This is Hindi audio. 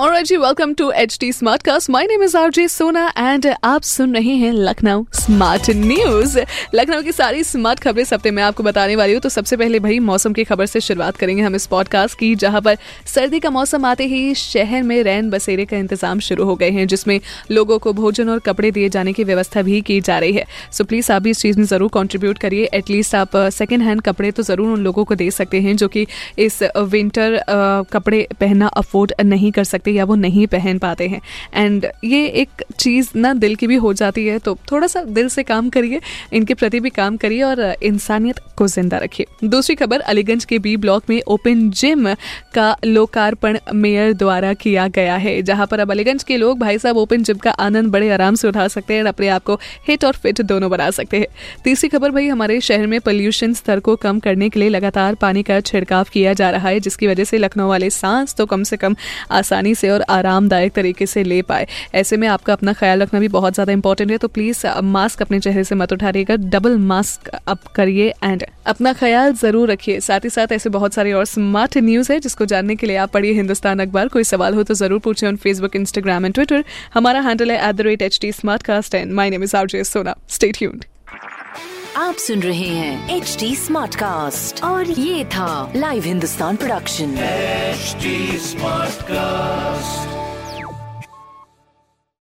Alright ji welcome to H T smart cast my name is Sona and आप सुन रहे हैं लखनऊ स्मार्ट न्यूज़ लखनऊ की सारी स्मार्ट खबरें इस हफ़्ते मैं आपको बताने वाली हूँ। तो सबसे पहले भाई, मौसम की खबर से शुरुआत करेंगे हम इस पॉडकास्ट की, जहाँ पर सर्दी का मौसम आते ही शहर में रैन बसेरे का इंतज़ाम शुरू हो गए हैं, जिसमें लोगों को भोजन और कपड़े दिए जाने की व्यवस्था भी की जा रही है। सो प्लीज़ आप भी इस चीज़ में ज़रूर कॉन्ट्रीब्यूट करिए। एटलीस्ट आप सेकेंड हैंड कपड़े तो ज़रूर उन लोगों को दे सकते हैं, जो कि इस विंटर कपड़े पहनना अफोर्ड नहीं कर सकते। या वो नहीं पहन पाते हैं। एंड ये एक चीज़ ना दिल की भी हो जाती है तो थोड़ा सा दिल से काम करिए, इनके प्रति भी काम करिए और इंसानियत को ज़िंदा रखिए। दूसरी खबर, अलीगंज के बी ब्लॉक में ओपन जिम का लोकार्पण मेयर द्वारा किया गया है, जहाँ पर अब अलीगंज के लोग भाई साहब ओपन जिम का आनंद बड़े आराम से उठा सकते हैं और अपने आप को हिट और फिट दोनों बना सकते हैं। तीसरी खबर, भाई, हमारे शहर में पोल्यूशन स्तर को कम करने के लिए लगातार पानी का छिड़काव किया जा रहा है, जिसकी वजह से लखनऊ वाले सांस तो कम से कम आसानी से और आरामदायक तरीके से ले पाए। ऐसे में आपका अपना ख्याल रखना भी बहुत ज़्यादा इंपॉर्टेंट है तो प्लीज़ मास्क अपने चेहरे से मत उठाइएगा डबल मास्क अप करिए एंड अपना ख्याल ज़रूर रखिए। साथ ही साथ ऐसे बहुत सारे और स्मार्ट न्यूज़ है जिसको जानने के लिए आप पढ़िए हिंदुस्तान अखबार। कोई सवाल हो तो ज़रूर पूछे on Facebook Instagram and Twitter हमारा हैंडल है at the rate H T smart cast and my name is R J Sona stay tuned आप सुन रहे हैं एच डी स्मार्ट कास्ट और ये था live Hindustan production HD Smartcast.